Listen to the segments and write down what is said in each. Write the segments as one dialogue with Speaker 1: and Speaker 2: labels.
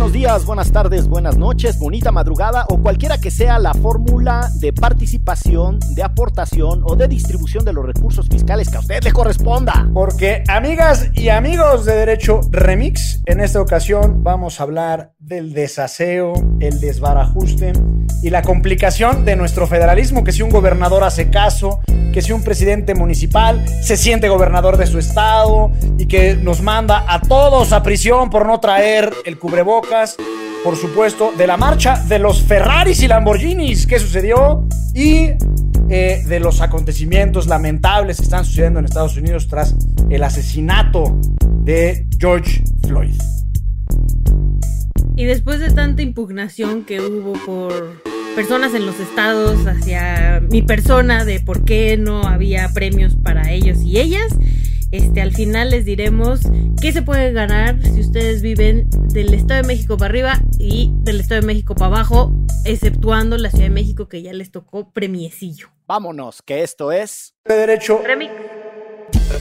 Speaker 1: buenos días, buenas tardes, buenas noches, bonita madrugada o cualquiera que sea la fórmula de participación, de aportación o de distribución de los recursos fiscales que a usted le corresponda.
Speaker 2: Porque, amigas y amigos de Derecho Remix, en esta ocasión vamos a hablar del desaseo, el desbarajuste y la complicación de nuestro federalismo, que si un gobernador hace caso, que si un presidente municipal se siente gobernador de su estado y que nos manda a todos a prisión por no traer el cubrebocas, por supuesto, de la marcha de los Ferraris y Lamborghinis que sucedió y eh, de los acontecimientos lamentables que están sucediendo en Estados Unidos tras el asesinato de George Floyd.
Speaker 3: Y después de tanta impugnación que hubo por personas en los estados hacia mi persona de por qué no había premios para ellos y ellas, este, al final les diremos qué se puede ganar si ustedes viven del Estado de México para arriba y del Estado de México para abajo, exceptuando la Ciudad de México que ya les tocó premiecillo.
Speaker 1: Vámonos, que esto es...
Speaker 2: De derecho.
Speaker 3: Remix.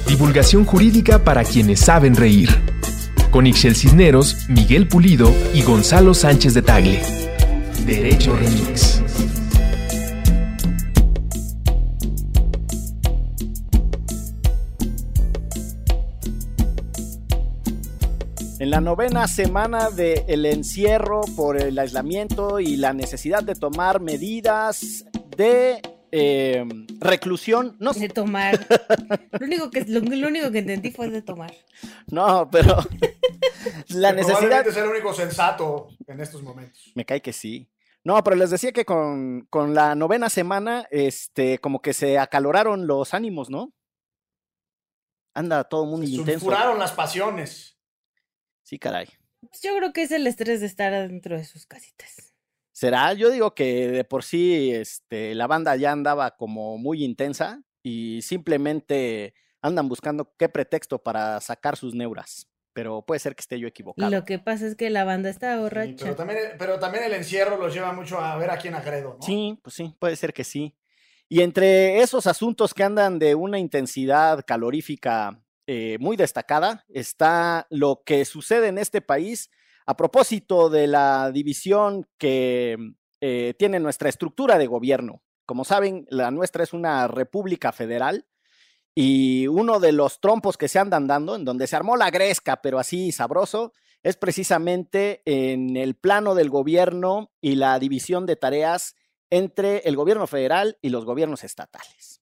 Speaker 4: Divulgación jurídica para quienes saben reír. Con Ixel Cisneros, Miguel Pulido y Gonzalo Sánchez de Tagle. Derecho Remix.
Speaker 1: En la novena semana del encierro por el aislamiento y la necesidad de tomar medidas de eh, reclusión, no sé.
Speaker 3: De tomar. Lo único, que, lo, lo único que entendí fue de tomar.
Speaker 1: No, pero la necesidad...
Speaker 2: Es el único sensato en estos momentos.
Speaker 1: Me cae que sí. No, pero les decía que con, con la novena semana, este, como que se acaloraron los ánimos, ¿no? Anda todo el mundo
Speaker 2: Se
Speaker 1: intenso.
Speaker 2: las pasiones.
Speaker 1: Sí, caray.
Speaker 3: Pues Yo creo que es el estrés de estar adentro de sus casitas.
Speaker 1: ¿Será? Yo digo que de por sí este, la banda ya andaba como muy intensa y simplemente andan buscando qué pretexto para sacar sus neuras. Pero puede ser que esté yo equivocado.
Speaker 3: Lo que pasa es que la banda está
Speaker 2: Sí,
Speaker 3: borracha.
Speaker 2: pero, también, pero también el encierro los lleva mucho a ver a quién agredo, ¿no?
Speaker 1: Sí, pues sí, puede ser que sí. Y entre esos asuntos que andan de una intensidad calorífica eh, muy destacada, está lo que sucede en este país a propósito de la división que eh, tiene nuestra estructura de gobierno. Como saben, la nuestra es una república federal y uno de los trompos que se andan dando, en donde se armó la gresca, pero así sabroso, es precisamente en el plano del gobierno y la división de tareas entre el gobierno federal y los gobiernos estatales.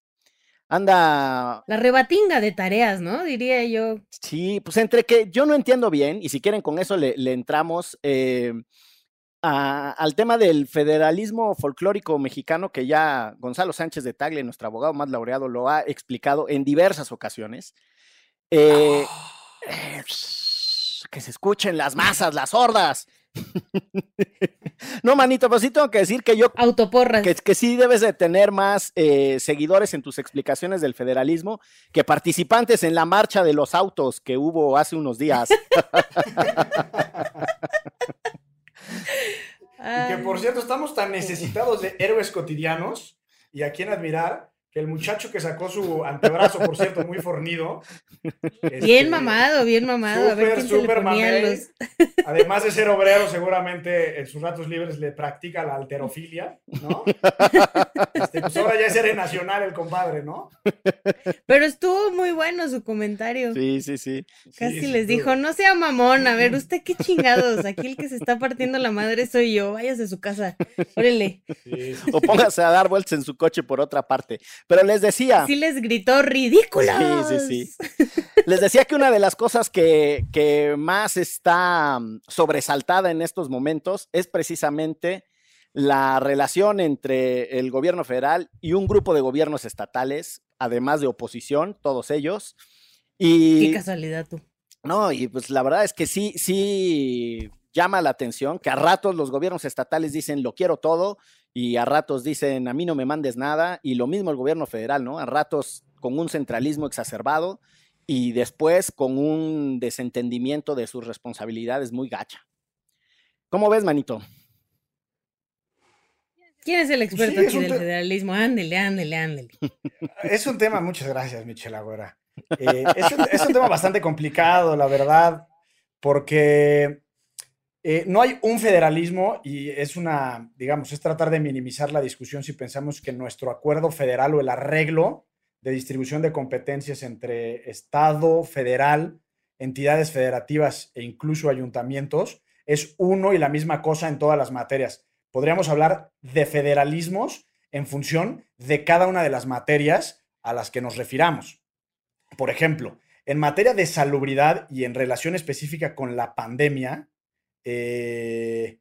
Speaker 1: Anda,
Speaker 3: La rebatinga de tareas, ¿no? Diría yo.
Speaker 1: sí, pues entre que yo no entiendo bien, y si quieren con eso le, le entramos eh, a- al tema del federalismo folclórico mexicano, que ya Gonzalo Sánchez de Tagle, nuestro abogado más laureado, lo ha explicado en diversas ocasiones. Eh, eh, que se escuchen las masas, las hordas. no, manito, pues sí tengo que decir que yo
Speaker 3: Autoporras.
Speaker 1: que, que sí debes de tener más eh, seguidores en tus explicaciones del federalismo que participantes en la marcha de los autos que hubo hace unos días.
Speaker 2: Y que por cierto, estamos tan necesitados de héroes cotidianos y a quien admirar el muchacho que sacó su antebrazo, por cierto, muy fornido.
Speaker 3: Bien
Speaker 2: este,
Speaker 3: mamado, bien mamado. a ver quién
Speaker 2: mamey.
Speaker 3: los.
Speaker 2: Además de ser obrero, seguramente en sus ratos libres le practica la alterofilia, ¿no? Este, pues ahora ya es héroe nacional el compadre, ¿no?
Speaker 3: Pero estuvo muy bueno su comentario.
Speaker 1: Sí, sí, sí.
Speaker 3: Casi
Speaker 2: Sí,
Speaker 3: les
Speaker 2: sí,
Speaker 3: dijo, no sea mamón, a ver, usted qué chingados, aquí el que se está partiendo la madre soy yo, váyase a su casa, órale.
Speaker 2: Sí, sí.
Speaker 1: O póngase a dar vueltas en su coche por otra parte. Pero les decía,
Speaker 3: Sí les gritó, ridículos.
Speaker 1: Sí, sí, sí. les decía que una de las cosas que, que más está mm, sobresaltada en estos momentos es precisamente la relación entre el gobierno federal y un grupo de gobiernos estatales, además de oposición, todos ellos.
Speaker 3: Qué
Speaker 1: Y
Speaker 3: casualidad tú.
Speaker 1: no, y pues la verdad es que sí, sí llama la atención que a ratos los gobiernos estatales dicen lo quiero todo y a ratos dicen a mí no me mandes nada y lo mismo el gobierno federal, ¿no? A ratos con un centralismo exacerbado y después con un desentendimiento de sus responsabilidades muy gacha. ¿Cómo ves, manito?
Speaker 3: ¿Quién es el experto
Speaker 2: Sí, es
Speaker 3: aquí del federalismo? Ándele, ándele, ándele.
Speaker 2: Es un tema, muchas gracias, Michelle Agüera. Eh, es, un, es un tema bastante complicado, la verdad, porque eh, no hay un federalismo y es una, digamos, es tratar de minimizar la discusión si pensamos que nuestro acuerdo federal o el arreglo de distribución de competencias entre Estado, federal, entidades federativas e incluso ayuntamientos es uno y la misma cosa en todas las materias. Podríamos hablar de federalismos en función de cada una de las materias a las que nos refiramos. Por ejemplo, en materia de salubridad y en relación específica con la pandemia, eh,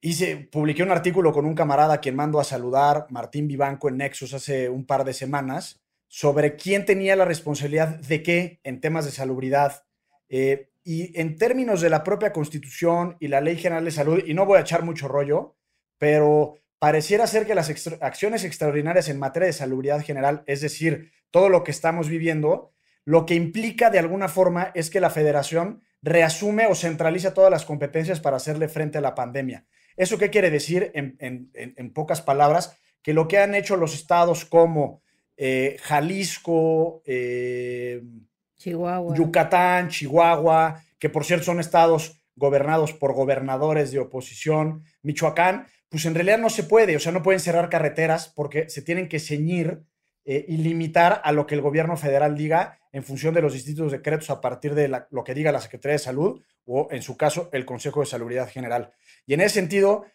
Speaker 2: hice, publiqué un artículo con un camarada a quien mando a saludar, Martín Vivanco, en Nexus hace un par de semanas, sobre quién tenía la responsabilidad de qué en temas de salubridad. Eh, y en términos de la propia Constitución y la Ley General de Salud, y no voy a echar mucho rollo, pero pareciera ser que las acciones extraordinarias en materia de salubridad general, es decir, todo lo que estamos viviendo, lo que implica de alguna forma es que la federación reasume o centraliza todas las competencias para hacerle frente a la pandemia. ¿Eso qué quiere decir en, pocas palabras? Que lo que han hecho los estados como eh, Jalisco, eh, Yucatán, Chihuahua, que por cierto son estados gobernados por gobernadores de oposición, Michoacán, pues en realidad no se puede, o sea, no pueden cerrar carreteras porque se tienen que ceñir eh, y limitar a lo que el gobierno federal diga en función de los distintos decretos a partir de lo que diga la Secretaría de Salud o, en su caso, el Consejo de Salubridad General. Y en ese sentido,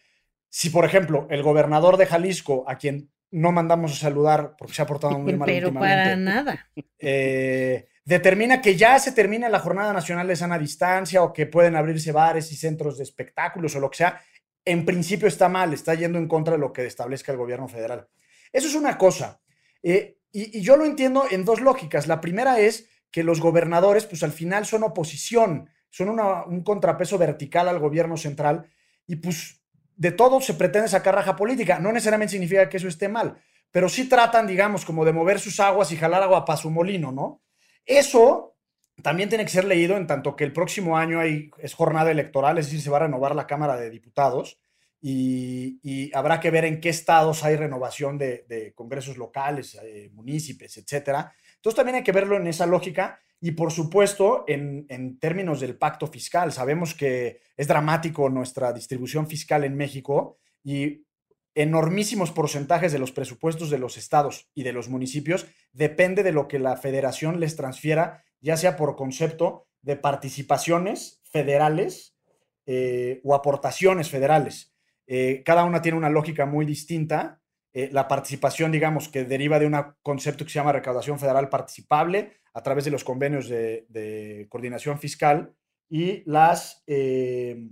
Speaker 2: si, por ejemplo, el gobernador de Jalisco, a quien no mandamos a saludar porque se ha portado muy mal
Speaker 3: Pero para nada.
Speaker 2: Eh, determina que ya se termina la Jornada Nacional de Sana Distancia o que pueden abrirse bares y centros de espectáculos o lo que sea, en principio está mal, está yendo en contra de lo que establezca el gobierno federal. Eso es una cosa. Eh, y, yo lo entiendo en dos lógicas. La primera es que los gobernadores, pues al final son oposición, son un contrapeso vertical al gobierno central y pues de todo se pretende sacar raja política. No necesariamente significa que eso esté mal, pero sí tratan, digamos, como de mover sus aguas y jalar agua para su molino, ¿no? Eso también tiene que ser leído en tanto que el próximo año hay, es jornada electoral, es decir, se va a renovar la Cámara de Diputados y, habrá que ver en qué estados hay renovación de, congresos locales, eh, municipios, etcétera. Entonces también hay que verlo en esa lógica y por supuesto en, en, términos del pacto fiscal. Sabemos que es dramático nuestra distribución fiscal en México y enormísimos porcentajes de los presupuestos de los estados y de los municipios depende de lo que la federación les transfiera, ya sea por concepto de participaciones federales eh, o aportaciones federales. Eh, cada una tiene una lógica muy distinta. Eh, la participación, digamos, que deriva de un concepto que se llama recaudación federal participable a través de los convenios de, coordinación fiscal y las, eh,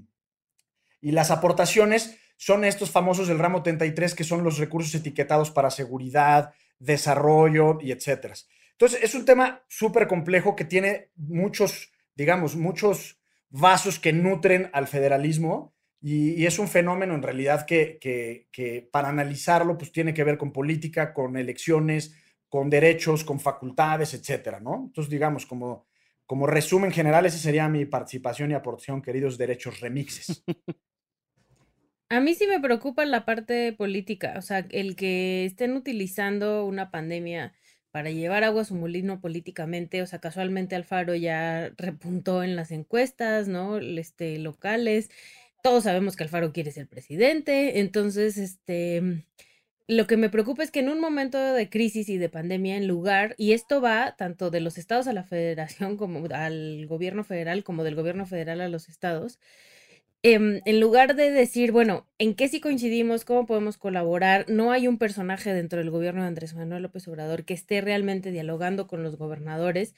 Speaker 2: y las aportaciones son estos famosos del ramo 33 que son los recursos etiquetados para seguridad, desarrollo y etcétera. Entonces, es un tema súper complejo que tiene muchos, digamos, muchos vasos que nutren al federalismo y, es un fenómeno en realidad que, para analizarlo pues tiene que ver con política, con elecciones, con derechos, con facultades, etcétera, ¿no? Entonces, digamos, como, como resumen general, esa sería mi participación y aportación, queridos derechos remixes.
Speaker 3: A mí sí me preocupa la parte política, o sea, el que estén utilizando una pandemia para llevar agua a su molino políticamente, o sea, casualmente Alfaro ya repuntó en las encuestas, ¿no? Este, locales, todos sabemos que Alfaro quiere ser presidente, entonces, este, lo que me preocupa es que en un momento de crisis y de pandemia, en lugar, y esto va tanto de los estados a la federación como al gobierno federal, como del gobierno federal a los estados, em, en lugar de decir, bueno, ¿en qué sí coincidimos? ¿Cómo podemos colaborar? No hay un personaje dentro del gobierno de Andrés Manuel López Obrador que esté realmente dialogando con los gobernadores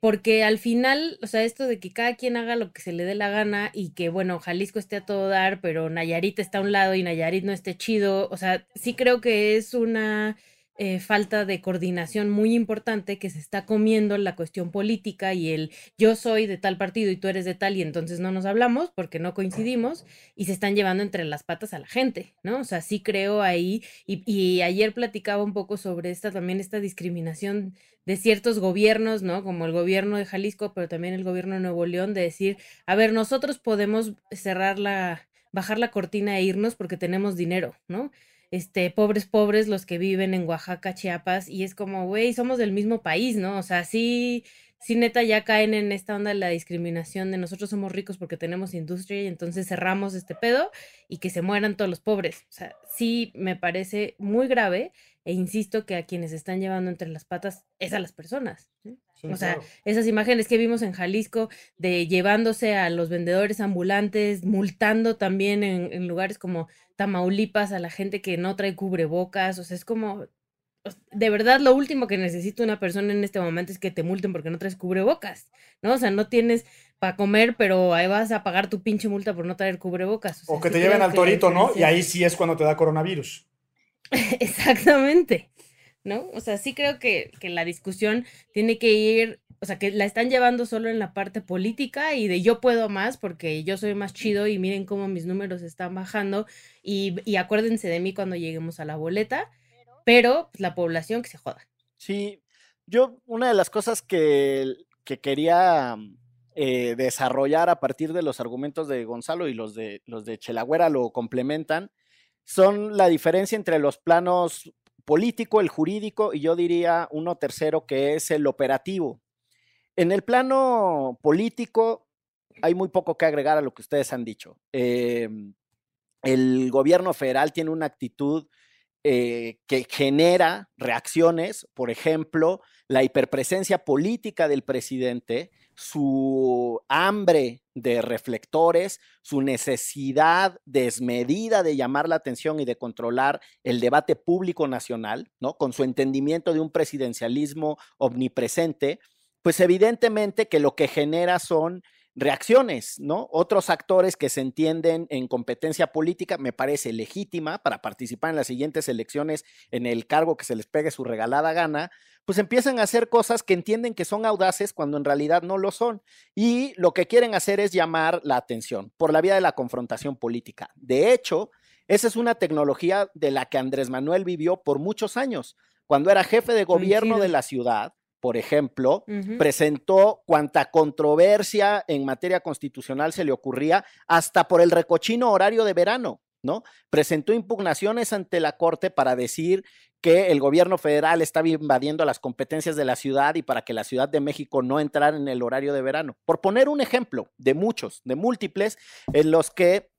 Speaker 3: porque al final, o sea, esto de que cada quien haga lo que se le dé la gana y que, bueno, Jalisco esté a todo dar, pero Nayarit está a un lado y Nayarit no esté chido, o sea, sí creo que es una eh, falta de coordinación muy importante que se está comiendo la cuestión política y el yo soy de tal partido y tú eres de tal y entonces no nos hablamos porque no coincidimos y se están llevando entre las patas a la gente, ¿no? O sea, sí creo ahí y, y ayer platicaba un poco sobre esta también esta discriminación de ciertos gobiernos, ¿no? Como el gobierno de Jalisco, pero también el gobierno de Nuevo León, de decir, a ver, nosotros podemos cerrar la, bajar la cortina e irnos porque tenemos dinero, ¿no? Este, pobres, pobres los que viven en Oaxaca, Chiapas, y es como, güey, somos del mismo país, ¿no? O sea, sí, sí neta ya caen en esta onda de la discriminación de nosotros somos ricos porque tenemos industria y entonces cerramos este pedo y que se mueran todos los pobres. O sea, sí me parece muy grave e insisto que a quienes están llevando entre las patas es a las personas. O sea, esas imágenes que vimos en Jalisco de llevándose a los vendedores ambulantes, multando también en, en lugares como Tamaulipas a la gente que no trae cubrebocas, o sea, es como, de verdad lo último que necesita una persona en este momento es que te multen porque no traes cubrebocas, ¿no? O sea, no tienes para comer, pero ahí vas a pagar tu pinche multa por no traer cubrebocas.
Speaker 2: O, que te lleven al torito, ¿no? Y ahí sí es cuando te da coronavirus.
Speaker 3: Exactamente, ¿no? O sea, sí creo que, que la discusión tiene que ir o sea, que la están llevando solo en la parte política y de yo puedo más porque yo soy más chido y miren cómo mis números están bajando y, y acuérdense de mí cuando lleguemos a la boleta pero pues, la población que se joda.
Speaker 1: Sí, yo una de las cosas que, quería mm, eh, desarrollar a partir de los argumentos de Gonzalo y los de, los de Chelagüera lo complementan, son la diferencia entre los planos político, el jurídico y yo diría uno tercero que es el operativo. En el plano político hay muy poco que agregar a lo que ustedes han dicho. Em, el gobierno federal tiene una actitud eh, que genera reacciones, por ejemplo, la hiperpresencia política del presidente, su hambre de reflectores, su necesidad desmedida de llamar la atención y de controlar el debate público nacional, ¿no? Con su entendimiento de un presidencialismo omnipresente, pues evidentemente que lo que genera son reacciones, ¿no? Otros actores que se entienden en competencia política, me parece legítima para participar en las siguientes elecciones en el cargo que se les pegue su regalada gana, pues empiezan a hacer cosas que entienden que son audaces cuando en realidad no lo son. Y lo que quieren hacer es llamar la atención por la vía de la confrontación política. De hecho, esa es una tecnología de la que Andrés Manuel vivió por muchos años. Cuando era jefe de gobierno de la ciudad, por ejemplo, presentó cuanta controversia en materia constitucional se le ocurría, hasta por el recochino horario de verano, ¿no? Presentó impugnaciones ante la Corte para decir que el gobierno federal estaba invadiendo las competencias de la ciudad y para que la Ciudad de México no entrara en el horario de verano. Por poner un ejemplo de muchos, de múltiples, en los que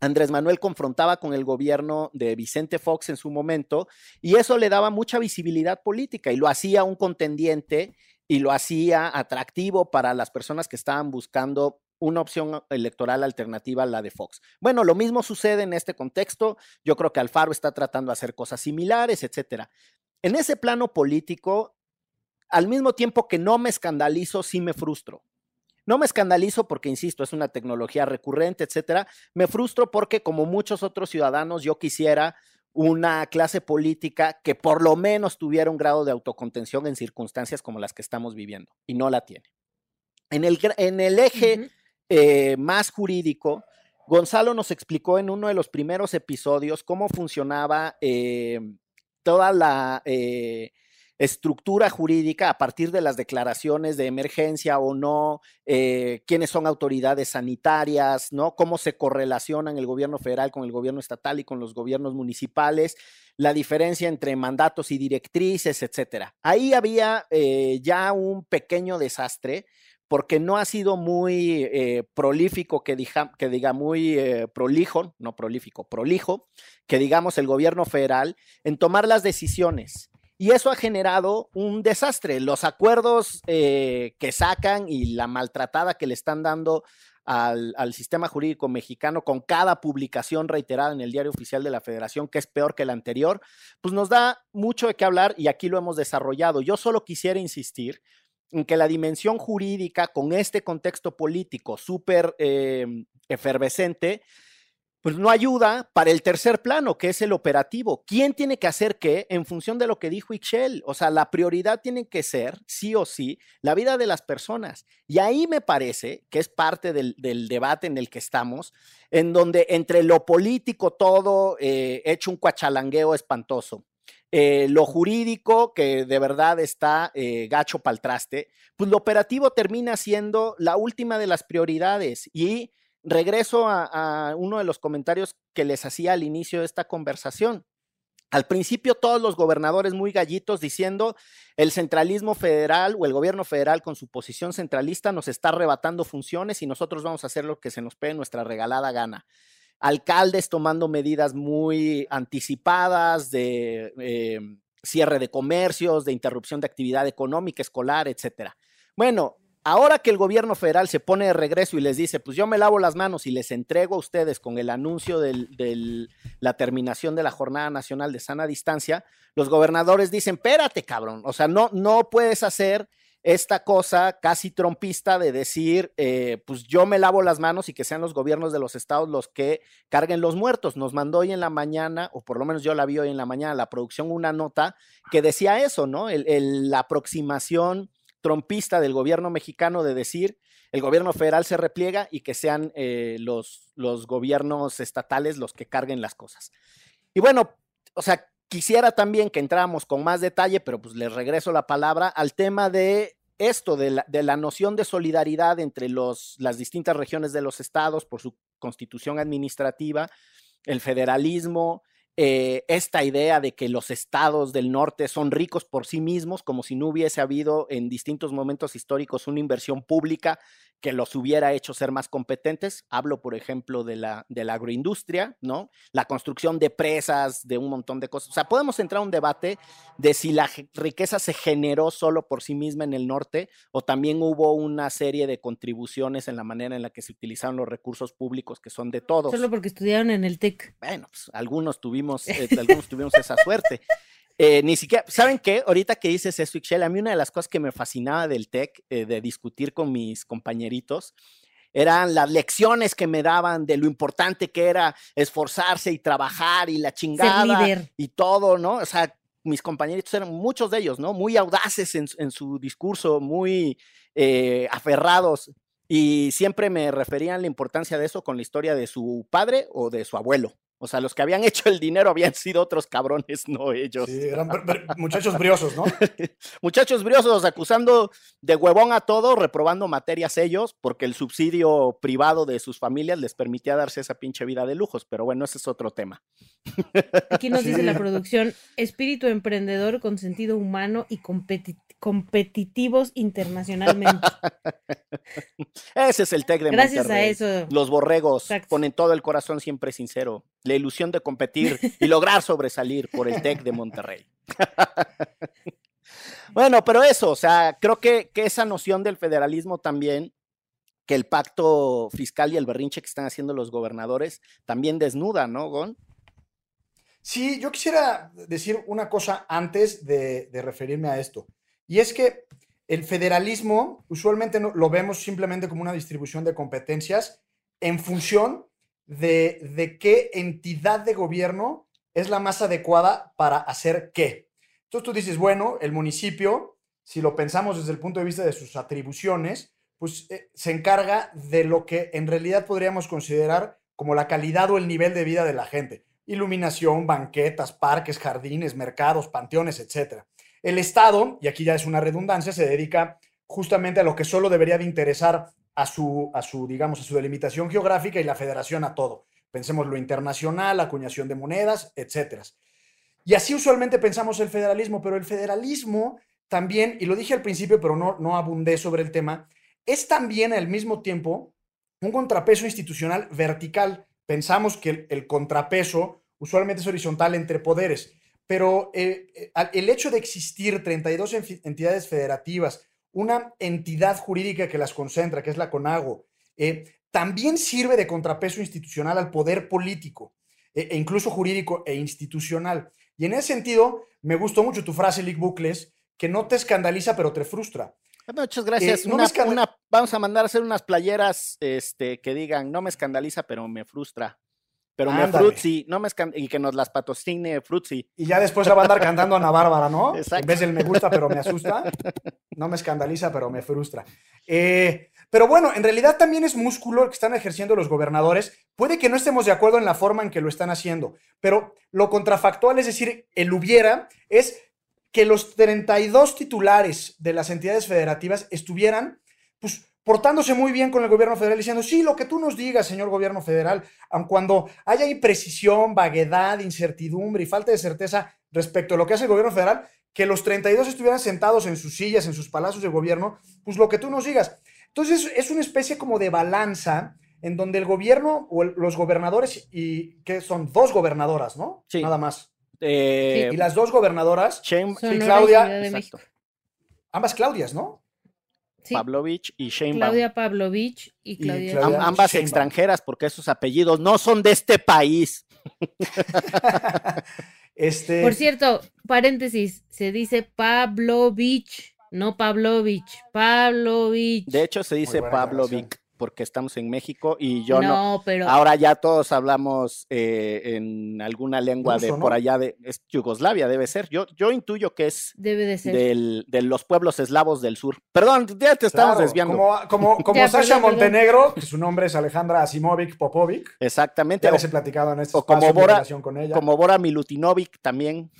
Speaker 1: Andrés Manuel confrontaba con el gobierno de Vicente Fox en su momento y eso le daba mucha visibilidad política y lo hacía un contendiente y lo hacía atractivo para las personas que estaban buscando una opción electoral alternativa a la de Fox. Bueno, lo mismo sucede en este contexto. Yo creo que Alfaro está tratando de hacer cosas similares, etcétera. En ese plano político, al mismo tiempo que no me escandalizo, sí me frustro. No me escandalizo porque, insisto, es una tecnología recurrente, etcétera. Me frustro porque, como muchos otros ciudadanos, yo quisiera una clase política que por lo menos tuviera un grado de autocontención en circunstancias como las que estamos viviendo, y no la tiene. En el, en el eje eh, más jurídico, Gonzalo nos explicó en uno de los primeros episodios cómo funcionaba eh, toda la... Eh, estructura jurídica a partir de las declaraciones de emergencia o no, quiénes son autoridades sanitarias, ¿no? Cómo se correlacionan el gobierno federal con el gobierno estatal y con los gobiernos municipales, la diferencia entre mandatos y directrices, etcétera. Ahí había ya un pequeño desastre porque no ha sido muy eh, prolífico, que, diga muy prolijo, no prolífico, prolijo, que digamos el gobierno federal en tomar las decisiones y eso ha generado un desastre. Los acuerdos eh, que sacan y la maltratada que le están dando al, sistema jurídico mexicano con cada publicación reiterada en el diario oficial de la federación, que es peor que la anterior, pues nos da mucho de qué hablar y aquí lo hemos desarrollado. Yo solo quisiera insistir en que la dimensión jurídica con este contexto político súper eh, efervescente, pues no ayuda para el tercer plano, que es el operativo. ¿Quién tiene que hacer qué en función de lo que dijo Ixchel? O sea, la prioridad tiene que ser, sí o sí, la vida de las personas. Y ahí me parece que es parte del, debate en el que estamos, en donde entre lo político todo eh, hecho un cuachalangueo espantoso. Eh, lo jurídico, que de verdad está eh, gacho para el traste, pues lo operativo termina siendo la última de las prioridades y regreso a, uno de los comentarios que les hacía al inicio de esta conversación. Al principio todos los gobernadores muy gallitos diciendo el centralismo federal o el gobierno federal con su posición centralista nos está arrebatando funciones y nosotros vamos a hacer lo que se nos pegue nuestra regalada gana. Alcaldes tomando medidas muy anticipadas de eh, cierre de comercios, de interrupción de actividad económica, escolar, etcétera. Bueno, Ahora que el gobierno federal se pone de regreso y les dice, pues yo me lavo las manos y les entrego a ustedes con el anuncio de la terminación de la Jornada Nacional de Sana Distancia, los gobernadores dicen, espérate, cabrón, o sea, no, no puedes hacer esta cosa casi trompista de decir, eh, pues yo me lavo las manos y que sean los gobiernos de los estados los que carguen los muertos. Nos mandó hoy en la mañana, o por lo menos yo la vi hoy en la mañana, la producción, una nota que decía eso, ¿no? la aproximación trompista del gobierno mexicano de decir el gobierno federal se repliega y que sean eh, los, los gobiernos estatales los que carguen las cosas. Y bueno, o sea, quisiera también que entráramos con más detalle, pero pues les regreso la palabra al tema de esto, de la, de la noción de solidaridad entre los, las distintas regiones de los estados por su constitución administrativa, el federalismo, eh, esta idea de que los estados del norte son ricos por sí mismos, como si no hubiese habido en distintos momentos históricos una inversión pública que los hubiera hecho ser más competentes. Hablo, por ejemplo, de la, de la agroindustria, ¿no? La construcción de presas, de un montón de cosas. O sea, podemos entrar a un debate de si la riqueza se generó solo por sí misma en el norte o también hubo una serie de contribuciones en la manera en la que se utilizaron los recursos públicos que son de todos.
Speaker 3: Solo porque estudiaron en el TEC.
Speaker 1: Bueno, pues algunos tuvimos, eh, algunos tuvimos esa suerte. Eh, ni siquiera, ¿saben qué? Ahorita que dices eso, Ixchel, a mí una de las cosas que me fascinaba del TEC, eh, de discutir con mis compañeritos, eran las lecciones que me daban de lo importante que era esforzarse y trabajar y la chingada y todo, ¿no? O sea, mis compañeritos eran muchos de ellos, ¿no? Muy audaces en, su discurso, muy eh, aferrados y siempre me referían la importancia de eso con la historia de su padre o de su abuelo, o sea, los que habían hecho el dinero habían sido otros cabrones, no ellos.
Speaker 2: Sí, eran muchachos briosos, ¿no?
Speaker 1: muchachos briosos acusando de huevón a todo, reprobando materias ellos, porque el subsidio privado de sus familias les permitía darse esa pinche vida de lujos. Pero bueno, ese es otro tema.
Speaker 3: Aquí nos dice la producción, espíritu emprendedor con sentido humano y competitivos internacionalmente.
Speaker 1: Ese es el tech de
Speaker 3: Gracias a eso.
Speaker 1: Los borregos ponen todo el corazón siempre sincero la ilusión de competir y lograr sobresalir por el TEC de Monterrey. bueno, pero eso, o sea, creo que, que, esa noción del federalismo también, que el pacto fiscal y el berrinche que están haciendo los gobernadores, también desnuda, ¿no, Gon?
Speaker 2: Sí, yo quisiera decir una cosa antes de, de referirme a esto, y es que el federalismo usualmente no, lo vemos simplemente como una distribución de competencias en función de, qué entidad de gobierno es la más adecuada para hacer qué. Entonces tú dices, bueno, el municipio, si lo pensamos desde el punto de vista de sus atribuciones, pues eh, se encarga de lo que en realidad podríamos considerar como la calidad o el nivel de vida de la gente. Iluminación, banquetas, parques, jardines, mercados, panteones, etc. El Estado, y aquí ya es una redundancia, se dedica justamente a lo que solo debería de interesar a su, a su, digamos, a su delimitación geográfica y la federación a todo. Pensemos lo internacional, acuñación de monedas, etc. Y así usualmente pensamos el federalismo, pero el federalismo también, y lo dije al principio, pero no, no abundé sobre el tema, es también al mismo tiempo un contrapeso institucional vertical. Pensamos que el, contrapeso usualmente es horizontal entre poderes, pero eh, eh, el hecho de existir 32 entidades federativas una entidad jurídica que las concentra, que es la CONAGO, eh, también sirve de contrapeso institucional al poder político, e, e incluso jurídico e institucional. Y en ese sentido, me gustó mucho tu frase, Lick Bucles, que no te escandaliza, pero te frustra.
Speaker 1: Muchas gracias. Eh, vamos a mandar a hacer unas playeras este, que digan, no me escandaliza, pero me frustra. Pero me frutzi, no me y que nos las patrocine Frutzi.
Speaker 2: Y ya después la va a andar cantando Ana Bárbara, ¿no? Exacto. En vez del me gusta, pero me asusta. No me escandaliza, pero me frustra. Eh, pero bueno, en realidad también es músculo el que están ejerciendo los gobernadores. Puede que no estemos de acuerdo en la forma en que lo están haciendo, pero lo contrafactual, es decir, el hubiera, es que los 32 titulares de las entidades federativas estuvieran, pues, portándose muy bien con el gobierno federal, diciendo, sí, lo que tú nos digas, señor gobierno federal, aun cuando haya imprecisión, vaguedad, incertidumbre y falta de certeza respecto a lo que hace el gobierno federal, que los 32 estuvieran sentados en sus sillas, en sus palacios de gobierno, pues lo que tú nos digas. Entonces es una especie como de balanza en donde el gobierno o los gobernadores, y que son dos gobernadoras, ¿no?
Speaker 1: Sí.
Speaker 2: Nada más.
Speaker 1: Eh,
Speaker 2: y las dos gobernadoras,
Speaker 3: y
Speaker 2: Claudia, ambas Claudias, ¿no?
Speaker 3: Sí,
Speaker 1: Pavlovich y Sheinbaum.
Speaker 3: Claudia Pavlovich y
Speaker 2: Y
Speaker 3: Claudia.
Speaker 2: Claudia-
Speaker 1: Am- ambas
Speaker 2: Sheinbaum.
Speaker 1: extranjeras, porque esos apellidos no son de este país.
Speaker 2: Este,
Speaker 3: Por cierto, paréntesis, se dice Pavlovich, no Pavlovich, Pavlovich.
Speaker 1: De hecho, se dice
Speaker 2: buena aclaración.
Speaker 1: Pavlovic, porque estamos en México y yo no.
Speaker 3: no, pero
Speaker 1: Ahora ya todos hablamos eh, en alguna lengua de por allá de es Yugoslavia, debe ser. Yo, yo intuyo que es
Speaker 3: debe de ser.
Speaker 1: del- de los pueblos eslavos del sur. Perdón, ya te estamos
Speaker 2: claro,
Speaker 1: desviando.
Speaker 2: Como, como, como
Speaker 3: Ya,
Speaker 2: Sasha
Speaker 3: perdón, perdón.
Speaker 2: Montenegro, que su nombre es Alejandra Asimovic Popovic.
Speaker 1: Exactamente.
Speaker 2: Ya les he platicado en este
Speaker 1: o como
Speaker 2: espacio
Speaker 1: Bora-
Speaker 2: relación con ella.
Speaker 1: como Bora Milutinovic también.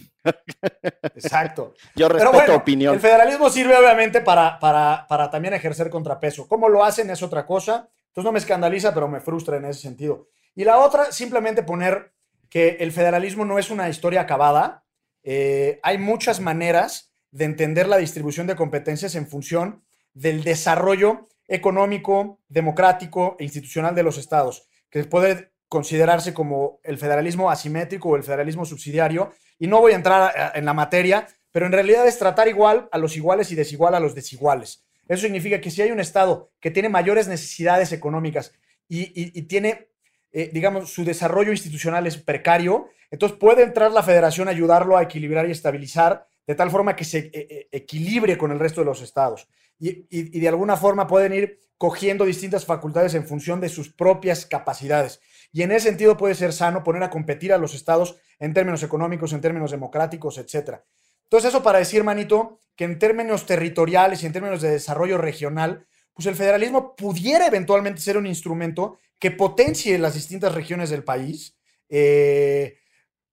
Speaker 2: Exacto.
Speaker 1: Yo
Speaker 2: Pero
Speaker 1: respeto
Speaker 2: bueno,
Speaker 1: opinión.
Speaker 2: el federalismo sirve obviamente para, para, para también ejercer contrapeso. ¿Cómo lo hacen? Es otra cosa. Entonces no me escandaliza, pero me frustra en ese sentido. Y la otra, simplemente poner que el federalismo no es una historia acabada. Eh, hay muchas maneras de entender la distribución de competencias en función del desarrollo económico, democrático e institucional de los estados, que puede considerarse como el federalismo asimétrico o el federalismo subsidiario. Y no voy a entrar en la materia, pero en realidad es tratar igual a los iguales y desigual a los desiguales. Eso significa que si hay un Estado que tiene mayores necesidades económicas y, y- tiene, eh, digamos, su desarrollo institucional es precario, entonces puede entrar la federación a ayudarlo a equilibrar y estabilizar de tal forma que se eh, eh, equilibre con el resto de los estados. Y- y de alguna forma pueden ir cogiendo distintas facultades en función de sus propias capacidades. Y en ese sentido puede ser sano poner a competir a los estados en términos económicos, en términos democráticos, etcétera. Entonces, eso para decir, manito, que en términos territoriales y en términos de desarrollo regional, pues el federalismo pudiera eventualmente ser un instrumento que potencie las distintas regiones del país. Eh,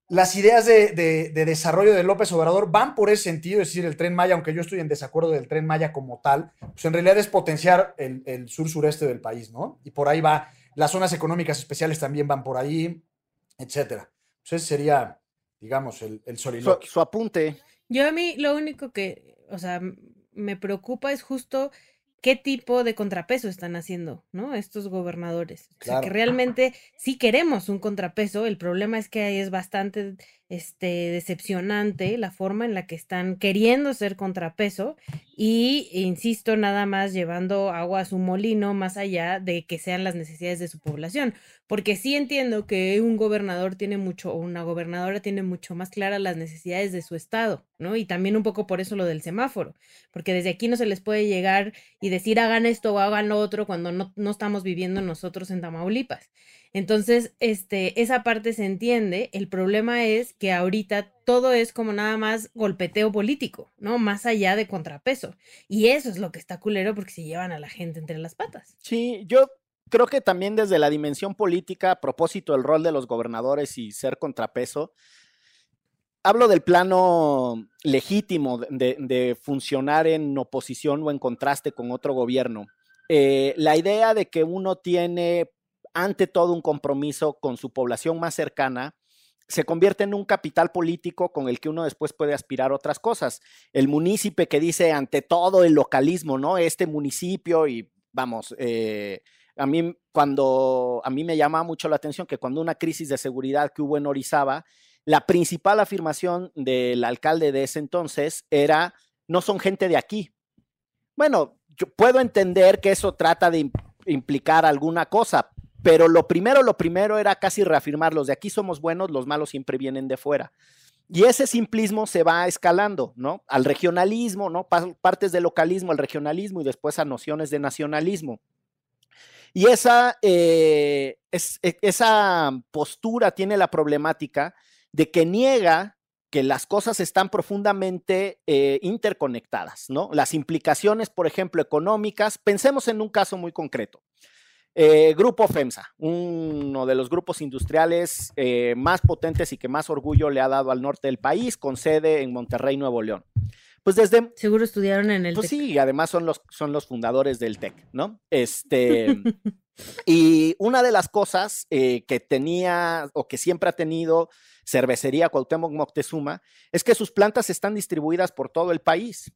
Speaker 2: las ideas de, de- de desarrollo de López Obrador van por ese sentido, es decir, el tren Maya, aunque yo estoy en desacuerdo del tren Maya como tal, pues en realidad es potenciar el sur-sureste del país, ¿no? Y por ahí va, las zonas económicas especiales también van por ahí, etcétera. Ese sería, digamos, el, el
Speaker 1: Su,
Speaker 2: soliloquio.
Speaker 1: su apunte.
Speaker 3: Yo a mí lo único que, o sea, me preocupa es justo qué tipo de contrapeso están haciendo, ¿no? Estos gobernadores. O sea, que realmente sí queremos un contrapeso, el problema es que es bastante este, decepcionante la forma en la que están queriendo ser contrapeso y, insisto, nada más llevando agua a su molino más allá de que sean las necesidades de su población. Porque sí entiendo que un gobernador tiene mucho, o una gobernadora tiene mucho más claras las necesidades de su estado, ¿no? Y también un poco por eso lo del semáforo, porque desde aquí no se les puede llegar y decir hagan esto o hagan lo otro cuando no, no estamos viviendo nosotros en Tamaulipas. Entonces, este, esa parte se entiende. El problema es que ahorita todo es como nada más golpeteo político, ¿no? Más allá de contrapeso. Y eso es lo que está culero porque se llevan a la gente entre las patas.
Speaker 1: Sí, yo creo que también desde la dimensión política, a propósito del rol de los gobernadores y ser contrapeso, hablo del plano legítimo de funcionar en oposición o en contraste con otro gobierno. Eh, la idea de que uno tiene ante todo un compromiso con su población más cercana se convierte en un capital político con el que uno después puede aspirar a otras cosas. El munícipe que dice ante todo el localismo, ¿no? Este municipio y vamos, eh, a mí cuando a mí me llama mucho la atención que cuando una crisis de seguridad que hubo en Orizaba, la principal afirmación del alcalde de ese entonces era no son gente de aquí. Bueno, yo puedo entender que eso trata de im- implicar alguna cosa, pero lo primero, lo primero era casi reafirmar los de aquí somos buenos, los malos siempre vienen de fuera. Y ese simplismo se va escalando, ¿no? Al regionalismo, ¿no? Pa- Partes del localismo al regionalismo y después a nociones de nacionalismo. Y esa, eh, e- esa postura tiene la problemática de que niega que las cosas están profundamente eh, interconectadas, ¿no? Las implicaciones, por ejemplo, económicas, pensemos en un caso muy concreto. Eh, Grupo FEMSA, uno de los grupos industriales eh, más potentes y que más orgullo le ha dado al norte del país, con sede en Monterrey, Nuevo León. pues desde...
Speaker 3: Seguro estudiaron en el
Speaker 1: Pues
Speaker 3: TEC.
Speaker 1: sí, además son los, son los fundadores del TEC, ¿no? Este... y una de las cosas eh, que tenía o que siempre ha tenido Cervecería Cuauhtémoc Moctezuma es que sus plantas están distribuidas por todo el país.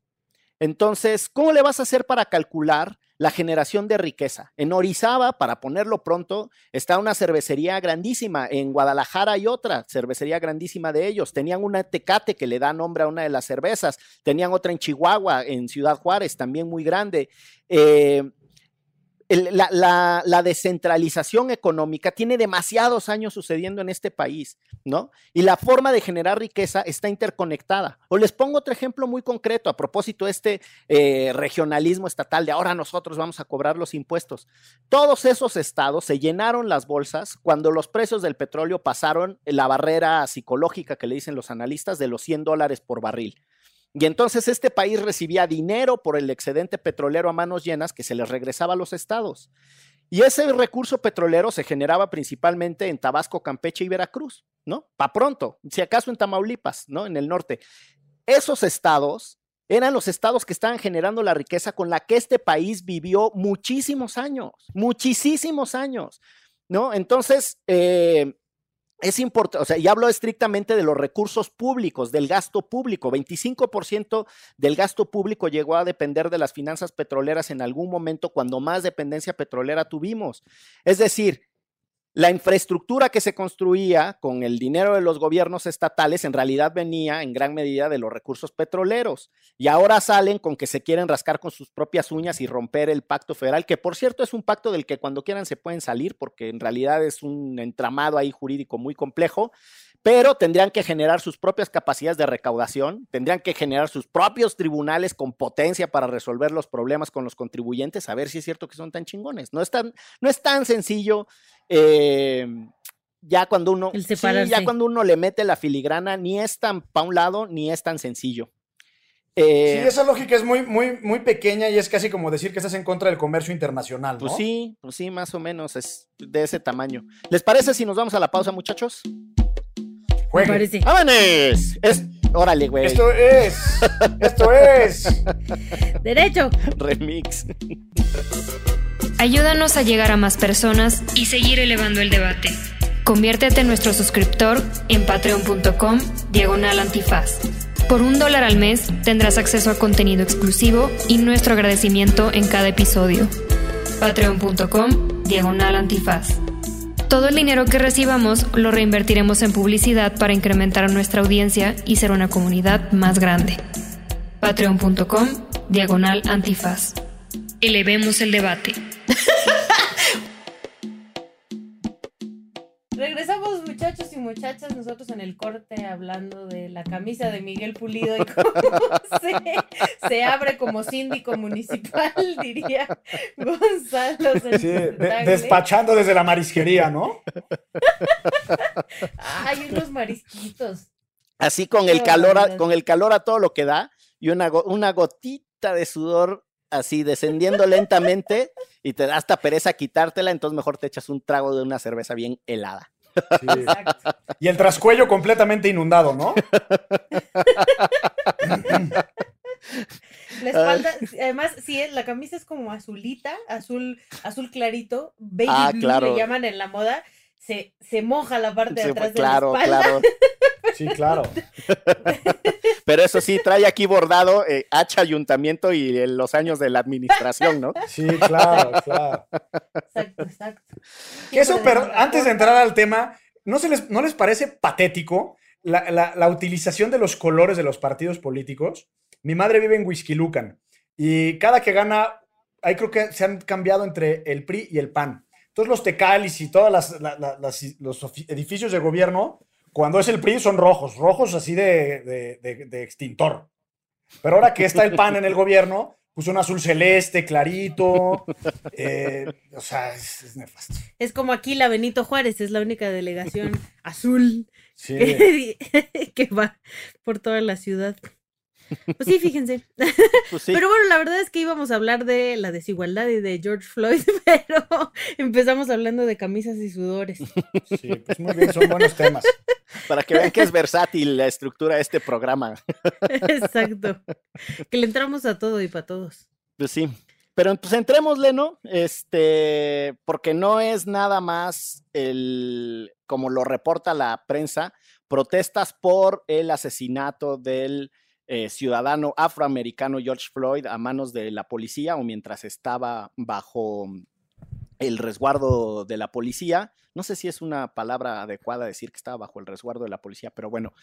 Speaker 1: Entonces, ¿cómo le vas a hacer para calcular la generación de riqueza? En Orizaba, para ponerlo pronto, está una cervecería grandísima. En Guadalajara hay otra cervecería grandísima de ellos. Tenían una Tecate que le da nombre a una de las cervezas. Tenían otra en Chihuahua, en Ciudad Juárez, también muy grande. Eh, la, descentralización económica tiene demasiados años sucediendo en este país, ¿no? Y la forma de generar riqueza está interconectada. O les pongo otro ejemplo muy concreto a propósito de este eh, regionalismo estatal de ahora nosotros vamos a cobrar los impuestos. Todos esos estados se llenaron las bolsas cuando los precios del petróleo pasaron la barrera psicológica que le dicen los analistas de los 100 dólares por barril. Y entonces este país recibía dinero por el excedente petrolero a manos llenas que se les regresaba a los estados. Y ese recurso petrolero se generaba principalmente en Tabasco, Campeche y Veracruz, ¿no? Pa' pronto, si acaso en Tamaulipas, ¿no? En el norte. Esos estados eran los estados que estaban generando la riqueza con la que este país vivió muchísimos años, muchísimos años, ¿no? Entonces, eh, es importante, o sea, y hablo estrictamente de los recursos públicos, del gasto público. 25% del gasto público llegó a depender de las finanzas petroleras en algún momento cuando más dependencia petrolera tuvimos. Es decir, la infraestructura que se construía con el dinero de los gobiernos estatales en realidad venía en gran medida de los recursos petroleros. Y ahora salen con que se quieren rascar con sus propias uñas y romper el pacto federal, que por cierto es un pacto del que cuando quieran se pueden salir, porque en realidad es un entramado ahí jurídico muy complejo pero tendrían que generar sus propias capacidades de recaudación, tendrían que generar sus propios tribunales con potencia para resolver los problemas con los contribuyentes, a ver si es cierto que son tan chingones. No es tan, no es tan sencillo. Eh, ya cuando uno sí, ya cuando uno le mete la filigrana, ni es tan para un lado, ni es tan sencillo.
Speaker 2: Eh, sí, esa lógica es muy, muy, muy pequeña y es casi como decir que estás en contra del comercio internacional, ¿no?
Speaker 1: Pues sí, pues sí, más o menos es de ese tamaño. ¿Les parece si nos vamos a la pausa, muchachos?
Speaker 2: Juegue.
Speaker 1: ¡Vámonos! Es... Órale, güey.
Speaker 2: Esto es. Esto es.
Speaker 3: Derecho.
Speaker 1: Remix.
Speaker 5: Ayúdanos a llegar a más personas y seguir elevando el debate. Conviértete en nuestro suscriptor en patreon.com diagonal antifaz. Por un dólar al mes tendrás acceso a contenido exclusivo y nuestro agradecimiento en cada episodio. Patreon.com diagonal antifaz. Todo el dinero que recibamos lo reinvertiremos en publicidad para incrementar nuestra audiencia y ser una comunidad más grande. Patreon.com diagonal antifaz. Elevemos el debate.
Speaker 3: Regresamos muchachos y muchachas, nosotros en el corte hablando de la camisa de Miguel Pulido y cómo se, se abre como síndico municipal, diría Gonzalo.
Speaker 2: Sí, de, despachando desde la marisquería, ¿no?
Speaker 3: Hay unos marisquitos.
Speaker 1: Así con el calor, a, con el calor a todo lo que da y una, una gotita de sudor así descendiendo lentamente y te da hasta pereza quitártela, entonces mejor te echas un trago de una cerveza bien helada.
Speaker 2: Sí. Y el trascuello completamente inundado, ¿no?
Speaker 3: La espalda, además, sí, la camisa es como azulita, azul, azul clarito, baby
Speaker 1: ah,
Speaker 3: blue
Speaker 1: claro.
Speaker 3: le llaman en la moda, se, se moja la parte
Speaker 1: Sí,
Speaker 3: de atrás
Speaker 1: claro,
Speaker 3: de la espalda.
Speaker 1: claro.
Speaker 2: Sí, claro.
Speaker 1: Pero eso sí, trae aquí bordado eh, H Ayuntamiento y eh, los años de la administración, ¿no?
Speaker 2: Sí, claro, claro.
Speaker 3: Exacto, exacto.
Speaker 2: Que eso, pero antes de entrar al tema, ¿no, se les, ¿no les parece patético la, la- la utilización de los colores de los partidos políticos? Mi madre vive en Huixquilucan y cada que gana, ahí creo que se han cambiado entre el PRI y el PAN. Entonces los tecalis y todos los edificios de gobierno, cuando es el PRI son rojos, rojos así de, de- de- de extintor. Pero ahora que está el PAN en el gobierno, puso un azul celeste, clarito. eh, o sea, es, es nefasto.
Speaker 3: Es como aquí la Benito Juárez, es la única delegación azul
Speaker 2: Sí.
Speaker 3: que, que va por toda la ciudad. Pues sí, fíjense.
Speaker 1: Pues sí.
Speaker 3: Pero bueno, la verdad es que íbamos a hablar de la desigualdad y de George Floyd, pero empezamos hablando de camisas y sudores.
Speaker 2: Sí, pues muy bien, son buenos temas.
Speaker 1: Para que vean que es versátil la estructura de este programa.
Speaker 3: Exacto. Que le entramos a todo y para todos.
Speaker 1: Pues sí. Pero pues entrémosle, ¿no? Este, porque no es nada más el, como lo reporta la prensa, protestas por el asesinato del eh, ciudadano afroamericano George Floyd a manos de la policía o mientras estaba bajo el resguardo de la policía. No sé si es una palabra adecuada decir que estaba bajo el resguardo de la policía, pero bueno.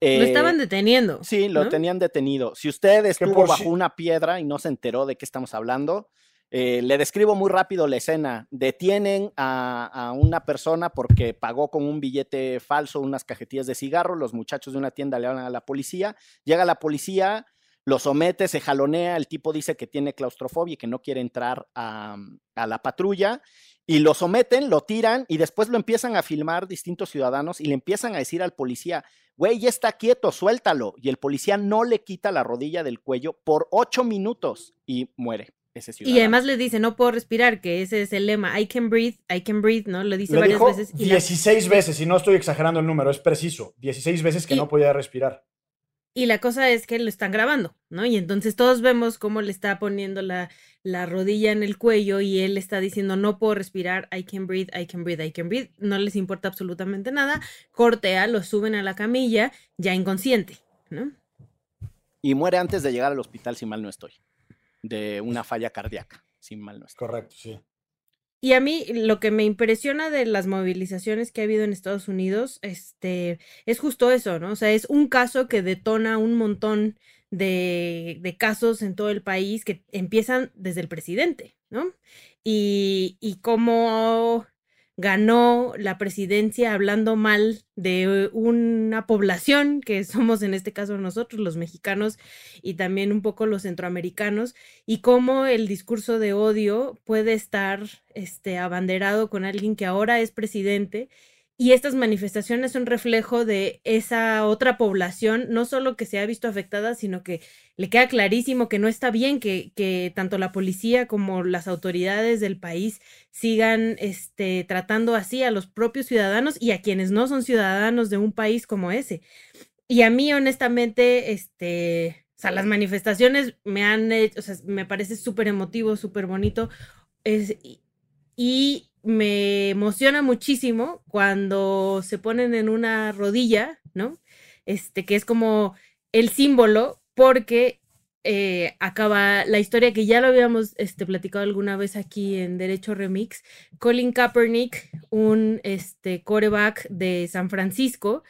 Speaker 3: lo
Speaker 1: eh,
Speaker 3: estaban deteniendo.
Speaker 1: Sí, lo
Speaker 3: ¿no?
Speaker 1: tenían detenido. Si usted estuvo
Speaker 2: por
Speaker 1: bajo
Speaker 2: si-
Speaker 1: una piedra y no se enteró de qué estamos hablando, eh, le describo muy rápido la escena. Detienen a, una persona porque pagó con un billete falso unas cajetillas de cigarro. Los muchachos de una tienda le hablan a la policía. Llega la policía, lo somete, se jalonea. El tipo dice que tiene claustrofobia y que no quiere entrar a, a la patrulla. Y lo someten, lo tiran y después lo empiezan a filmar distintos ciudadanos y le empiezan a decir al policía, güey, ya está quieto, suéltalo. Y el policía no le quita la rodilla del cuello por ocho minutos y muere ese ciudadano.
Speaker 3: Y además le dice, no puedo respirar, que ese es el lema, I can breathe, I can breathe, ¿no? Lo dice
Speaker 2: Lo
Speaker 3: varias
Speaker 2: dijo
Speaker 3: veces. Y la-
Speaker 2: 16 veces, y no estoy exagerando el número, es preciso. 16 veces que
Speaker 3: Y-
Speaker 2: no podía respirar.
Speaker 3: Y la cosa es que lo están grabando, ¿no? Y entonces todos vemos cómo le está poniendo la, la rodilla en el cuello y él está diciendo, no puedo respirar, I can breathe, I can breathe, I can breathe. No les importa absolutamente nada. Cortea, lo suben a la camilla, ya inconsciente, ¿no?
Speaker 1: Y muere antes de llegar al hospital, si mal no estoy, de una falla cardíaca, si mal no estoy.
Speaker 2: Correcto, sí.
Speaker 3: Y a mí lo que me impresiona de las movilizaciones que ha habido en Estados Unidos, este, es justo eso, ¿no? O sea, es un caso que detona un montón de, de casos en todo el país que empiezan desde el presidente, ¿no? Y, y cómo ganó la presidencia hablando mal de una población que somos en este caso nosotros, los mexicanos y también un poco los centroamericanos, y cómo el discurso de odio puede estar este, abanderado con alguien que ahora es presidente. Y estas manifestaciones son reflejo de esa otra población, no solo que se ha visto afectada, sino que le queda clarísimo que no está bien que, que tanto la policía como las autoridades del país sigan este, tratando así a los propios ciudadanos y a quienes no son ciudadanos de un país como ese. Y a mí, honestamente, este, o sea, las manifestaciones me han hecho, o sea, me parece súper emotivo, súper bonito. Es, y, y me emociona muchísimo cuando se ponen en una rodilla, ¿no? Este, que es como el símbolo, porque eh, acaba la historia que ya lo habíamos este, platicado alguna vez aquí en Derecho Remix. Colin Kaepernick, un este, coreback de San Francisco,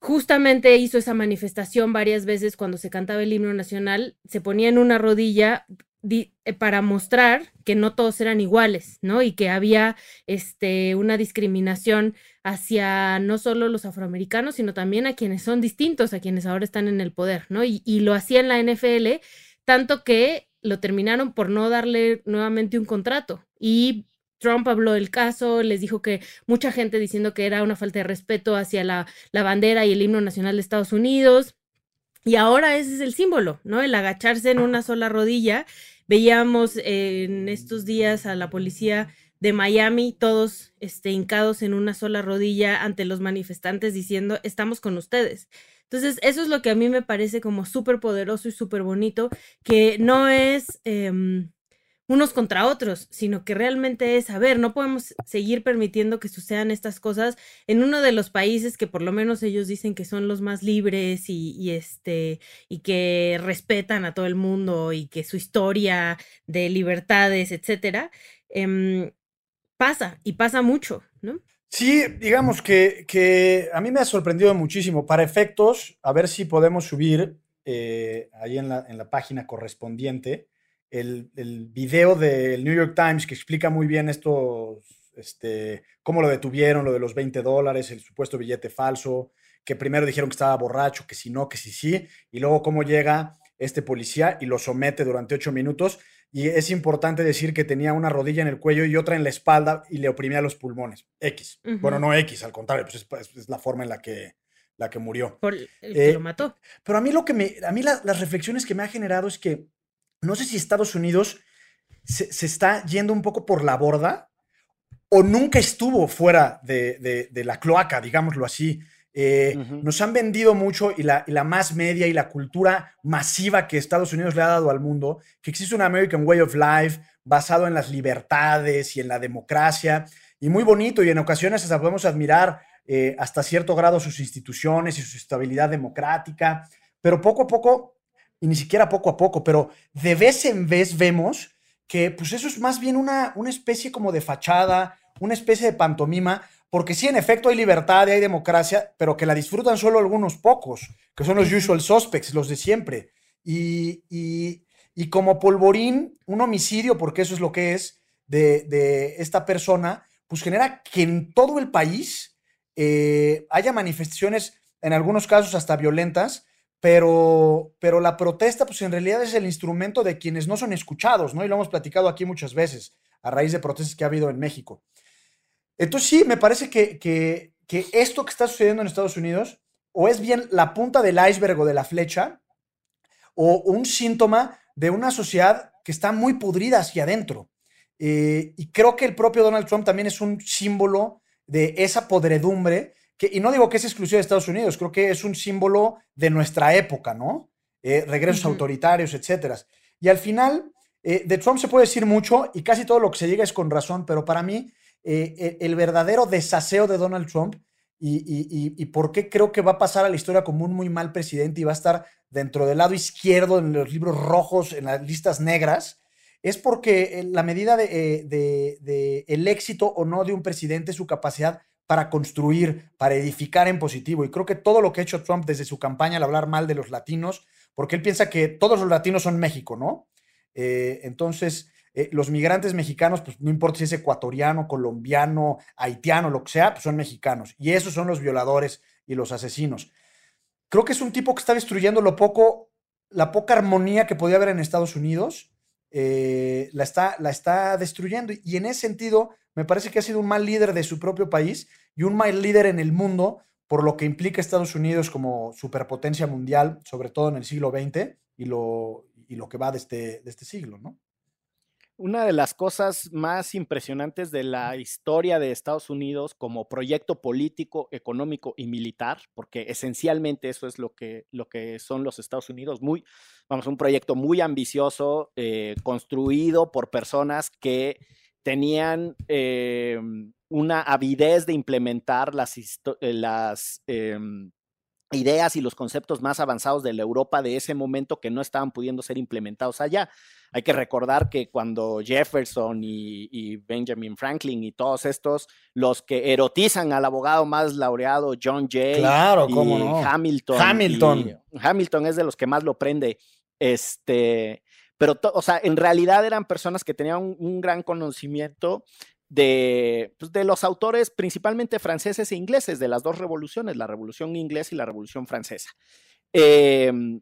Speaker 3: justamente hizo esa manifestación varias veces cuando se cantaba el himno nacional, se ponía en una rodilla di- para mostrar que no todos eran iguales, ¿no? Y que había este, una discriminación hacia no solo los afroamericanos, sino también a quienes son distintos, a quienes ahora están en el poder, ¿no? Y, y lo hacía en la NFL, tanto que lo terminaron por no darle nuevamente un contrato. Y Trump habló del caso, les dijo que mucha gente diciendo que era una falta de respeto hacia la, la bandera y el himno nacional de Estados Unidos. Y ahora ese es el símbolo, ¿no? El agacharse en una sola rodilla. Veíamos en estos días a la policía de Miami, todos este, hincados en una sola rodilla ante los manifestantes diciendo, estamos con ustedes. Entonces, eso es lo que a mí me parece como súper poderoso y súper bonito, que no es em, unos contra otros, sino que realmente es, a ver, no podemos seguir permitiendo que sucedan estas cosas en uno de los países que por lo menos ellos dicen que son los más libres y, este y que respetan a todo el mundo y que su historia de libertades, etcétera, em, pasa y pasa mucho, ¿no?
Speaker 2: Sí, digamos que, que a mí me ha sorprendido muchísimo. Para efectos, a ver si podemos subir eh, ahí en la, en la página correspondiente el, el video del New York Times que explica muy bien esto, este, cómo lo detuvieron, lo de los 20 dólares, el supuesto billete falso, que primero dijeron que estaba borracho, que si no, que si sí, y luego cómo llega este policía y lo somete durante ocho minutos. Y es importante decir que tenía una rodilla en el cuello y otra en la espalda y le oprimía los pulmones. X. Bueno, no X, al contrario, pues es, es- es la forma en la que la que murió.
Speaker 3: Por el que
Speaker 2: Eh,
Speaker 3: lo mató.
Speaker 2: Pero a mí lo que me, a mí la- las reflexiones que me ha generado es que no sé si Estados Unidos se, se está yendo un poco por la borda o nunca estuvo fuera de, de- de la cloaca, digámoslo así. Eh. Nos han vendido mucho y la, y la más media y la cultura masiva que Estados Unidos le ha dado al mundo, que existe un American Way of Life basado en las libertades y en la democracia, y muy bonito, y en ocasiones hasta podemos admirar eh, hasta cierto grado sus instituciones y su estabilidad democrática, pero poco a poco, y ni siquiera poco a poco, pero de vez en vez vemos que pues eso es más bien una, una especie como de fachada, una especie de pantomima, porque sí, en efecto hay libertad y hay democracia, pero que la disfrutan solo algunos pocos, que son los usual suspects, los de siempre. Y, y- y como polvorín, un homicidio, porque eso es lo que es, de, de esta persona, pues genera que en todo el país eh, haya manifestaciones, en algunos casos hasta violentas, pero, pero la protesta, pues en realidad es el instrumento de quienes no son escuchados, ¿no? Y lo hemos platicado aquí muchas veces, a raíz de protestas que ha habido en México. Entonces sí, me parece que, que, esto que está sucediendo en Estados Unidos, o es bien la punta del iceberg o de la flecha, o un síntoma de una sociedad que está muy pudrida hacia adentro. Eh, y creo que el propio Donald Trump también es un símbolo de esa podredumbre, que, y no digo que es exclusivo de Estados Unidos, creo que es un símbolo de nuestra época, ¿no? Eh, regresos autoritarios, etcétera. Y al final, eh, de Trump se puede decir mucho y casi todo lo que se diga es con razón, pero para mí, eh, el verdadero desaseo de Donald Trump y, y- y- por qué creo que va a pasar a la historia como un muy mal presidente y va a estar dentro del lado izquierdo en los libros rojos, en las listas negras, es porque la medida de, de- de el éxito o no de un presidente es su capacidad para construir, para edificar en positivo. Y creo que todo lo que ha hecho Trump desde su campaña al hablar mal de los latinos, porque él piensa que todos los latinos son México, ¿no? Eh, entonces, eh, los migrantes mexicanos, pues no importa si es ecuatoriano, colombiano, haitiano, lo que sea, pues son mexicanos. Y esos son los violadores y los asesinos. Creo que es un tipo que está destruyendo lo poco, la poca armonía que podía haber en Estados Unidos, eh, la, está, la está destruyendo. Y en ese sentido, me parece que ha sido un mal líder de su propio país y un mal líder en el mundo, por lo que implica Estados Unidos como superpotencia mundial, sobre todo en el siglo XX y lo, y lo que va de este, de este siglo, ¿no?
Speaker 1: Una de las cosas más impresionantes de la historia de Estados Unidos como proyecto político, económico y militar, porque esencialmente eso es lo que, lo que son los Estados Unidos, muy, vamos, un proyecto muy ambicioso, eh, construido por personas que tenían eh, una avidez de implementar las, eh, em, ideas y los conceptos más avanzados de la Europa de ese momento que no estaban pudiendo ser implementados allá. Hay que recordar que cuando Jefferson y, y Benjamin Franklin y todos estos, los que erotizan al abogado más laureado, John Jay
Speaker 2: Claro,
Speaker 1: y
Speaker 2: cómo no.
Speaker 1: Hamilton.
Speaker 2: Hamilton.
Speaker 1: y Hamilton es de los que más lo prende. Este, pero, o sea, en realidad eran personas que tenían un, un gran conocimiento de, pues, de los autores principalmente franceses e ingleses de las dos revoluciones, la revolución inglesa y la revolución francesa. Em,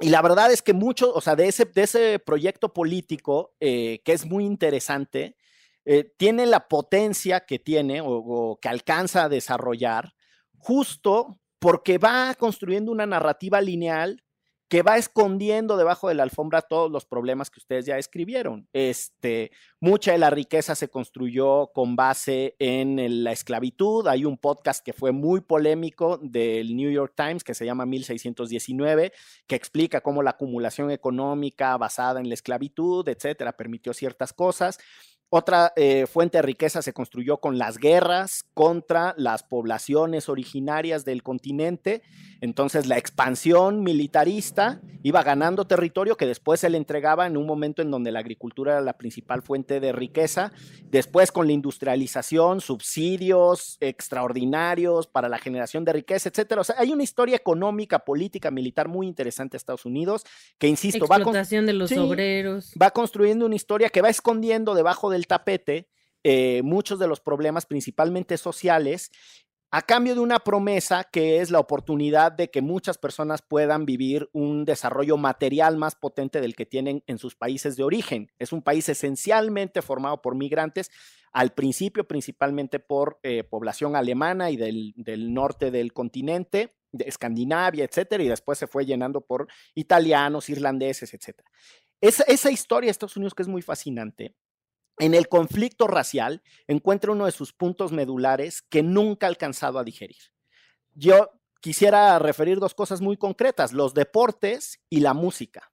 Speaker 1: y la verdad es que mucho, o sea, de ese, de ese proyecto político, eh, que es muy interesante, eh, tiene la potencia que tiene o, o que alcanza a desarrollar justo porque va construyendo una narrativa lineal que va escondiendo debajo de la alfombra todos los problemas que ustedes ya escribieron. Este, mucha de la riqueza se construyó con base en la esclavitud. Hay un podcast que fue muy polémico del New York Times que se llama 1619, que explica cómo la acumulación económica basada en la esclavitud, etcétera, permitió ciertas cosas. Otra eh, fuente de riqueza se construyó con las guerras contra las poblaciones originarias del continente. Entonces la expansión militarista iba ganando territorio que después se le entregaba en un momento en donde la agricultura era la principal fuente de riqueza. Después con la industrialización, subsidios extraordinarios para la generación de riqueza, etcétera. O sea, hay una historia económica, política, militar muy interesante de Estados Unidos que, insisto, va con
Speaker 3: Explotación de los
Speaker 1: Sí.
Speaker 3: obreros.
Speaker 1: va construyendo una historia que va escondiendo debajo del tapete eh, muchos de los problemas, principalmente sociales, a cambio de una promesa que es la oportunidad de que muchas personas puedan vivir un desarrollo material más potente del que tienen en sus países de origen. Es un país esencialmente formado por migrantes. al principio principalmente por eh, población alemana y del, del, norte del continente, de Escandinavia, etcétera, y después se fue llenando por italianos, irlandeses, etcétera. Esa, esa historia de Estados Unidos que es muy fascinante, en el conflicto racial encuentra uno de sus puntos medulares que nunca ha alcanzado a digerir. Yo quisiera referir dos cosas muy concretas, los deportes y la música.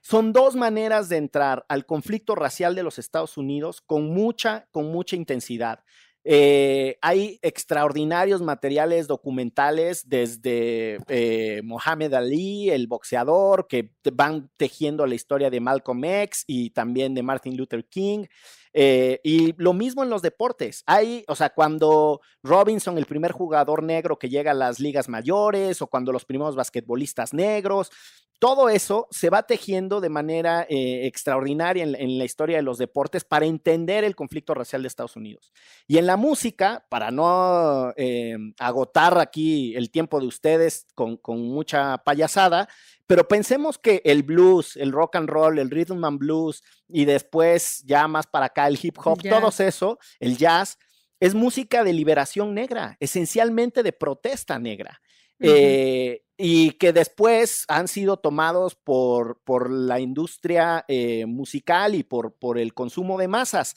Speaker 1: Son dos maneras de entrar al conflicto racial de los Estados Unidos con mucha, con mucha intensidad. Eh, hay extraordinarios materiales documentales desde eh, Mohamed Ali, el boxeador, que van tejiendo la historia de Malcolm X y también de Martin Luther King. Eh, y lo mismo en los deportes. Hay, o sea, cuando Robinson, el primer jugador negro que llega a las ligas mayores, o cuando los primeros basquetbolistas negros, todo eso se va tejiendo de manera eh, extraordinaria en, la historia de los deportes para entender el conflicto racial de Estados Unidos. Y en la música, para no eh, agotar aquí el tiempo de ustedes con, con, mucha payasada, pero pensemos que el blues, el rock and roll, el rhythm and blues y después ya más para acá el hip hop, todo eso, el jazz, es música de liberación negra, esencialmente de protesta negra. Eh, y que después han sido tomados por, por la industria eh, musical y por, por el consumo de masas.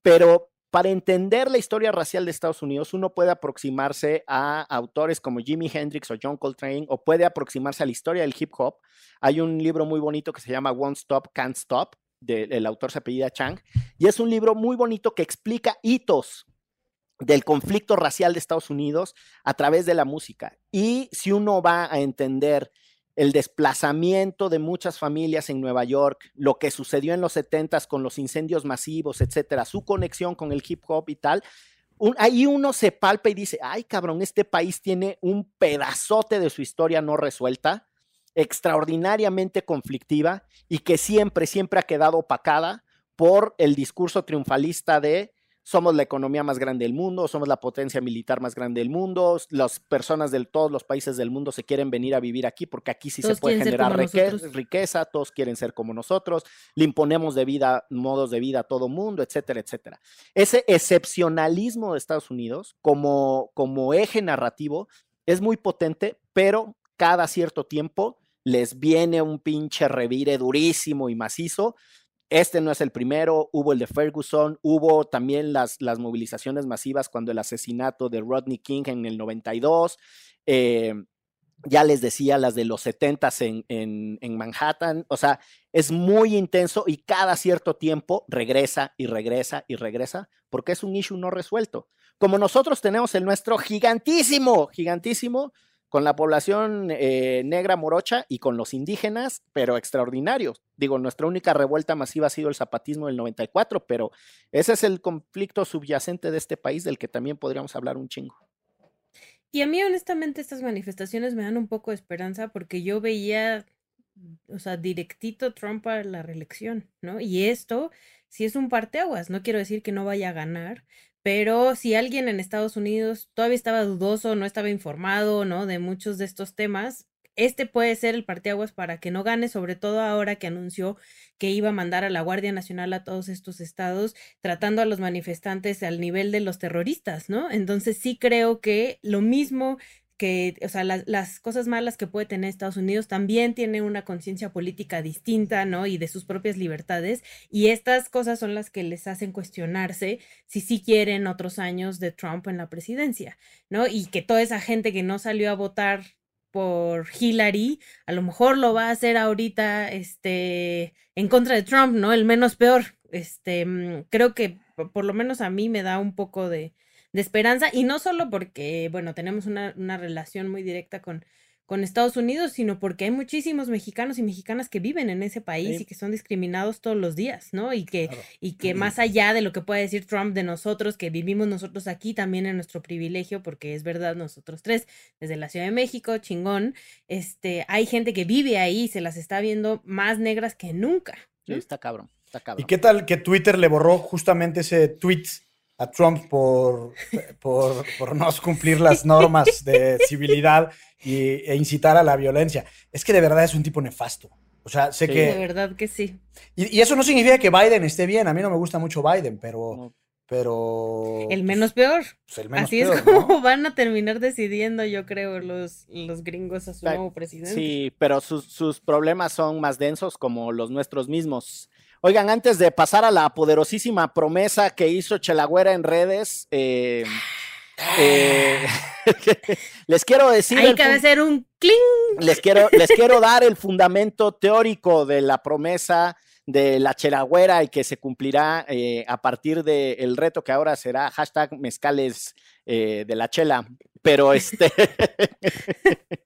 Speaker 1: Pero para entender la historia racial de Estados Unidos, uno puede aproximarse a autores como Jimi Hendrix o John Coltrane, o puede aproximarse a la historia del hip hop. Hay un libro muy bonito que se llama One Stop, Can't Stop, del autor se apellida Chang, y es un libro muy bonito que explica hitos del conflicto racial de Estados Unidos a través de la música. Y si uno va a entender el desplazamiento de muchas familias en Nueva York, lo que sucedió en los 70 con los incendios masivos, etcétera, su conexión con el hip hop y tal, ahí uno se palpa y dice, ay cabrón, este país tiene un pedazote de su historia no resuelta, extraordinariamente conflictiva y que siempre, siempre ha quedado opacada por el discurso triunfalista de somos la economía más grande del mundo, somos la potencia militar más grande del mundo, las personas de todos los países del mundo se quieren venir a vivir aquí porque aquí sí se puede generar riqueza, todos quieren ser como nosotros, le imponemos de vida, modos de vida a todo mundo, etcétera, etcétera. Ese excepcionalismo de Estados Unidos como, como eje narrativo es muy potente, pero cada cierto tiempo les viene un pinche revire durísimo y macizo este no es el primero, hubo el de Ferguson, hubo también las, las movilizaciones masivas cuando el asesinato de Rodney King en el 92. Eh, ya les decía, las de los 70 en, en, en, Manhattan. O sea, es muy intenso y cada cierto tiempo regresa y regresa y regresa porque es un issue no resuelto. Como nosotros tenemos el nuestro gigantísimo, gigantísimo, con la población eh, negra morocha y con los indígenas, pero extraordinarios. Digo, nuestra única revuelta masiva ha sido el zapatismo del 94, pero ese es el conflicto subyacente de este país del que también podríamos hablar un chingo.
Speaker 3: Y a mí honestamente estas manifestaciones me dan un poco de esperanza porque yo veía, o sea, directito Trump a la reelección, ¿no? Y esto si es un parteaguas, no quiero decir que no vaya a ganar, pero si alguien en Estados Unidos todavía estaba dudoso, no estaba informado, ¿no? De muchos de estos temas, este puede ser el parteaguas para que no gane, sobre todo ahora que anunció que iba a mandar a la Guardia Nacional a todos estos estados, tratando a los manifestantes al nivel de los terroristas, ¿no? Entonces sí creo que lo mismo que, o sea, las cosas malas que puede tener Estados Unidos también tiene una conciencia política distinta, ¿no? Y de sus propias libertades. Y estas cosas son las que les hacen cuestionarse si sí quieren otros años de Trump en la presidencia, ¿no? Y que toda esa gente que no salió a votar por Hillary, a lo mejor lo va a hacer ahorita, este, en contra de Trump, ¿no? El menos peor. Este, mm, creo que por lo menos a mí me da un poco de, de esperanza y no solo porque, bueno, tenemos una, una relación muy directa con, con Estados Unidos, sino porque hay muchísimos mexicanos y mexicanas que viven en ese país y que son discriminados todos los días, ¿no? Y que, y que más allá de lo que puede decir Trump de nosotros, que vivimos nosotros aquí también en nuestro privilegio, porque es verdad, nosotros tres, desde la Ciudad de México, chingón, este, hay gente que vive ahí y se las está viendo más negras que nunca.
Speaker 1: está cabrón, está cabrón.
Speaker 2: ¿Y qué tal que Twitter le borró justamente ese tweet a Trump por, por, no cumplir las normas de civilidad y, e incitar a la violencia. Es que de verdad es un tipo nefasto. O sea, sé que...
Speaker 3: De verdad que sí.
Speaker 2: Y, eso no significa que Biden esté bien. A mí no me gusta mucho Biden, pero, pero...
Speaker 3: El menos peor.
Speaker 2: pues, el menos
Speaker 3: Así
Speaker 2: peor,
Speaker 3: es como
Speaker 2: ¿no?
Speaker 3: van a terminar decidiendo, yo creo, los, los gringos a su nuevo presidente.
Speaker 1: Sí, pero sus, sus problemas son más densos como los nuestros mismos. Oigan, antes de pasar a la poderosísima promesa que hizo Chelagüera en redes, eh, eh, les quiero decir,
Speaker 3: Hay que hacer un cling.
Speaker 1: les quiero, les quiero dar el fundamento teórico de la promesa de la Chelagüera y que se cumplirá eh, a partir del reto que ahora será hashtag mezcales eh, de la chela. Pero este,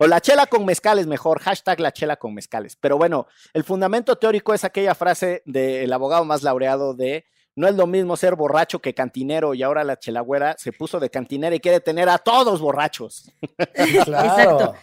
Speaker 1: o la chela con mezcales mejor, hashtag la chela con mezcales. Pero bueno, el fundamento teórico es aquella frase del abogado más laureado de no es lo mismo ser borracho que cantinero y ahora la chelagüera se puso de cantinera y quiere tener a todos borrachos.
Speaker 2: Claro.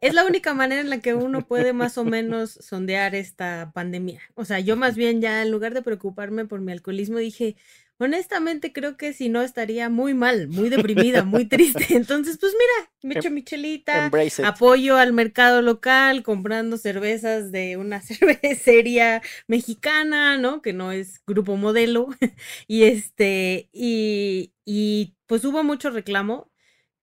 Speaker 3: Es la única manera en la que uno puede más o menos sondear esta pandemia. O sea, yo más bien ya en lugar de preocuparme por mi alcoholismo dije, honestamente creo que si no estaría muy mal, muy deprimida, muy triste. Entonces, pues mira, me echo mi chelita, apoyo al mercado local comprando cervezas de una cervecería mexicana, ¿no? Que no es grupo modelo. y este, y, y pues hubo mucho reclamo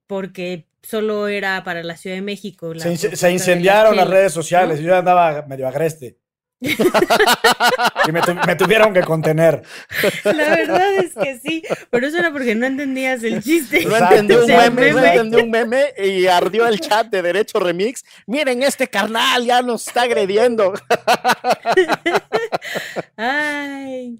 Speaker 3: porque solo era para la Ciudad de México. la
Speaker 2: Se, se
Speaker 3: la
Speaker 2: incendiaron las redes sociales.
Speaker 3: ¿no?
Speaker 2: Yo andaba medio agreste. Y me, tu- me tuvieron que contener.
Speaker 3: La verdad es que sí, pero eso era porque no entendías el chiste.
Speaker 1: No entendí un
Speaker 3: O sea,
Speaker 1: meme, no entendí un meme y ardió el chat de Derecho Remix. Miren, este carnal ya nos está agrediendo.
Speaker 3: Ay.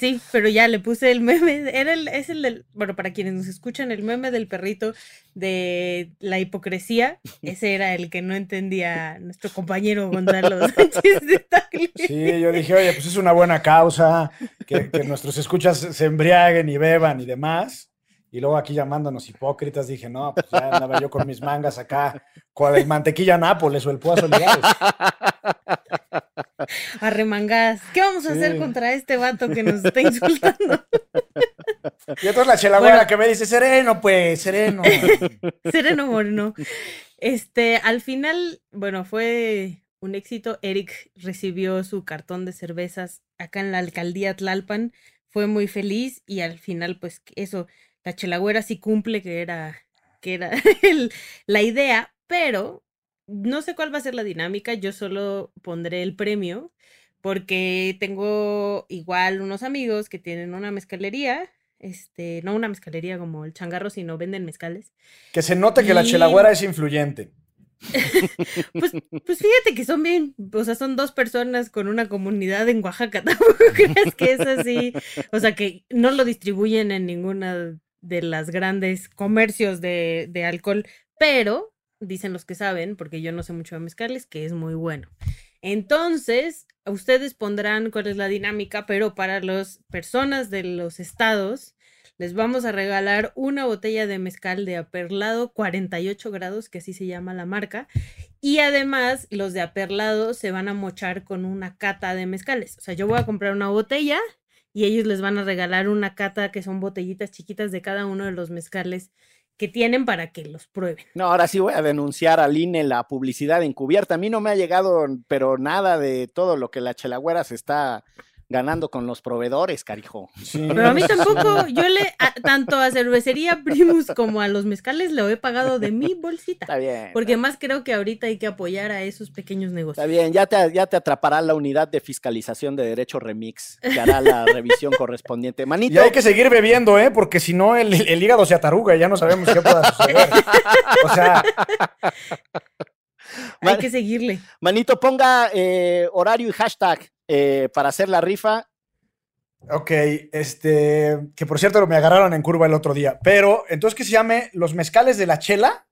Speaker 3: Sí, pero ya le puse el meme. Era el, es el del, bueno, para quienes nos escuchan, el meme del perrito de la hipocresía. Ese era el que no entendía nuestro compañero Gonzalo Sánchez de Tagle.
Speaker 2: Sí, yo dije, oye, pues es una buena causa que, que nuestros escuchas se embriaguen y beban y demás. Y luego aquí llamándonos hipócritas, dije, no, pues ya andaba yo con mis mangas acá, con el mantequilla Nápoles o el Pozo.
Speaker 3: Arremangadas. ¿Qué vamos a hacer contra este vato que nos está insultando?
Speaker 2: Y entonces la chelagüera
Speaker 3: Bueno.
Speaker 2: que me dice, sereno, pues, sereno.
Speaker 3: Sereno Moreno. Este, al final, bueno, fue un éxito. Eric recibió su cartón de cervezas acá en la alcaldía Tlalpan. Fue muy feliz y al final, pues eso, la chelagüera sí cumple, que era, que era el- la idea, pero no sé cuál va a ser la dinámica. Yo solo pondré el premio porque tengo igual unos amigos que tienen una mezcalería. Este, no una mezcalería como el changarro, sino venden mezcales.
Speaker 2: Que se note que la chelagüera es influyente.
Speaker 3: Pues, pues fíjate que son bien, o sea, son dos personas con una comunidad en Oaxaca, tampoco creas que es así, o sea, que no lo distribuyen en ninguna de las grandes comercios de, de alcohol, pero dicen los que saben, porque yo no sé mucho de mezcales, que es muy bueno. Entonces, ustedes pondrán cuál es la dinámica, pero para las personas de los estados, les vamos a regalar una botella de mezcal de aperlado 48 grados, que así se llama la marca. Y además, los de aperlado se van a mochar con una cata de mezcales. O sea, yo voy a comprar una botella y ellos les van a regalar una cata que son botellitas chiquitas de cada uno de los mezcales que tienen para que los prueben.
Speaker 1: No, ahora sí voy a denunciar al INE la publicidad encubierta. A mí no me ha llegado, pero nada de todo lo que la chelagüera se está ganando con los proveedores, carijo.
Speaker 2: Sí.
Speaker 3: Pero a mí tampoco, yo le, a- tanto a Cervecería Primus como a los mezcales le he pagado de mi bolsita.
Speaker 1: Está bien.
Speaker 3: Porque más creo que ahorita hay que apoyar a esos pequeños negocios.
Speaker 1: Está bien, ya te, ya te atrapará la unidad de fiscalización de derecho remix, que hará la revisión correspondiente.
Speaker 2: Y
Speaker 1: Manito,
Speaker 2: hay que seguir bebiendo, ¿eh? Porque si no, el, el hígado se ataruga y ya no sabemos qué pueda suceder. O sea,
Speaker 3: Hay que seguirle.
Speaker 1: manito, ponga eh, horario y hashtag eh, para hacer la rifa.
Speaker 2: ok, este, que por cierto me agarraron en curva el otro día. Pero, entonces, ¿qué se llame los mezcales de la chela?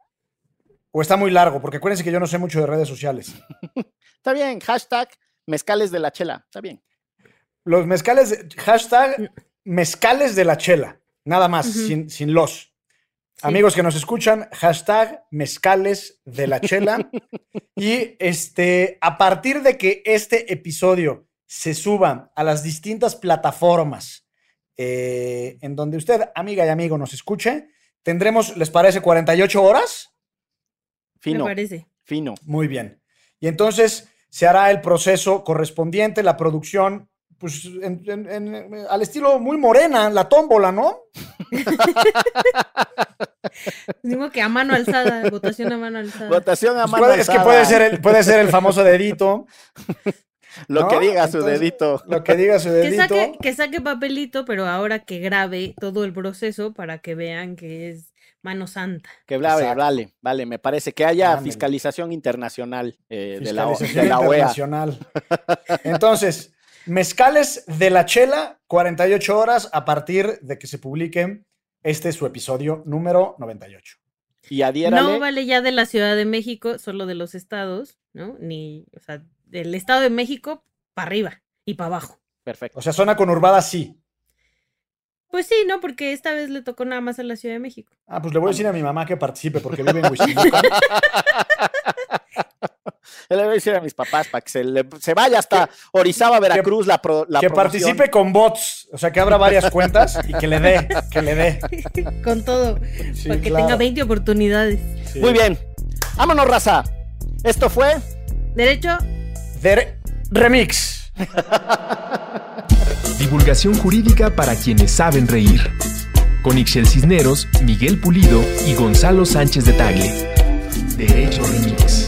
Speaker 2: ¿O está muy largo? Porque acuérdense que yo no sé mucho de redes sociales.
Speaker 1: Está bien, hashtag mezcales de la chela. Está bien.
Speaker 2: Los mezcales, de- hashtag mezcales de la chela. Nada más, sin, sin los. Amigos que nos escuchan, hashtag mezcales de la chela. y este, a partir de que este episodio se suba a las distintas plataformas eh, en donde usted, amiga y amigo, nos escuche, tendremos, ¿les parece 48 horas?
Speaker 1: Fino,
Speaker 3: Me parece.
Speaker 1: fino.
Speaker 2: Muy bien. Y entonces se hará el proceso correspondiente, la producción pues, en- en- en- al estilo muy morena, la tómbola, ¿no?
Speaker 3: Digo que a mano alzada, votación a mano alzada.
Speaker 1: Votación a
Speaker 2: Pues
Speaker 1: mano
Speaker 2: puede- es que
Speaker 1: alzada.
Speaker 2: puede ser, el, puede ser el famoso dedito,
Speaker 1: Lo
Speaker 2: ¿no?
Speaker 1: que diga su dedito.
Speaker 2: lo que diga su
Speaker 3: que
Speaker 2: dedito.
Speaker 3: saque, que saque papelito, pero ahora que grabe todo el proceso para que vean que es mano santa.
Speaker 1: Que vale, vale, vale. Me parece que haya
Speaker 2: Ándale.
Speaker 1: fiscalización internacional eh, de, la, de la OEA.
Speaker 2: internacional. Entonces, mezcales de la chela, 48 horas a partir de que se publique este su episodio número 98.
Speaker 1: Y adhiérale.
Speaker 3: No vale ya de la Ciudad de México, solo de los estados, ¿no? Ni, o sea, del Estado de México para arriba y para abajo.
Speaker 1: Perfecto.
Speaker 2: O sea, zona conurbada sí.
Speaker 3: Pues sí, ¿no? Porque esta vez le tocó nada más a la Ciudad de México.
Speaker 2: Ah, pues le voy a decir a mi mamá que participe porque vive en Huizquilucan.
Speaker 1: Le voy a decir a mis papás para que se, le- se vaya hasta Orizaba, Veracruz, la, pro- la
Speaker 2: que
Speaker 1: promoción.
Speaker 2: participe con bots, o sea, que abra varias cuentas y que le dé, que le dé.
Speaker 3: Con todo,
Speaker 2: Sí,
Speaker 3: para que
Speaker 2: claro.
Speaker 3: tenga 20 oportunidades.
Speaker 2: Sí.
Speaker 1: Muy bien. Vámonos, raza. Esto fue
Speaker 3: Derecho,
Speaker 2: De- remix.
Speaker 4: Divulgación jurídica para quienes saben reír. Con Ixel Cisneros, Miguel Pulido y Gonzalo Sánchez de Tagle. Derecho Remix.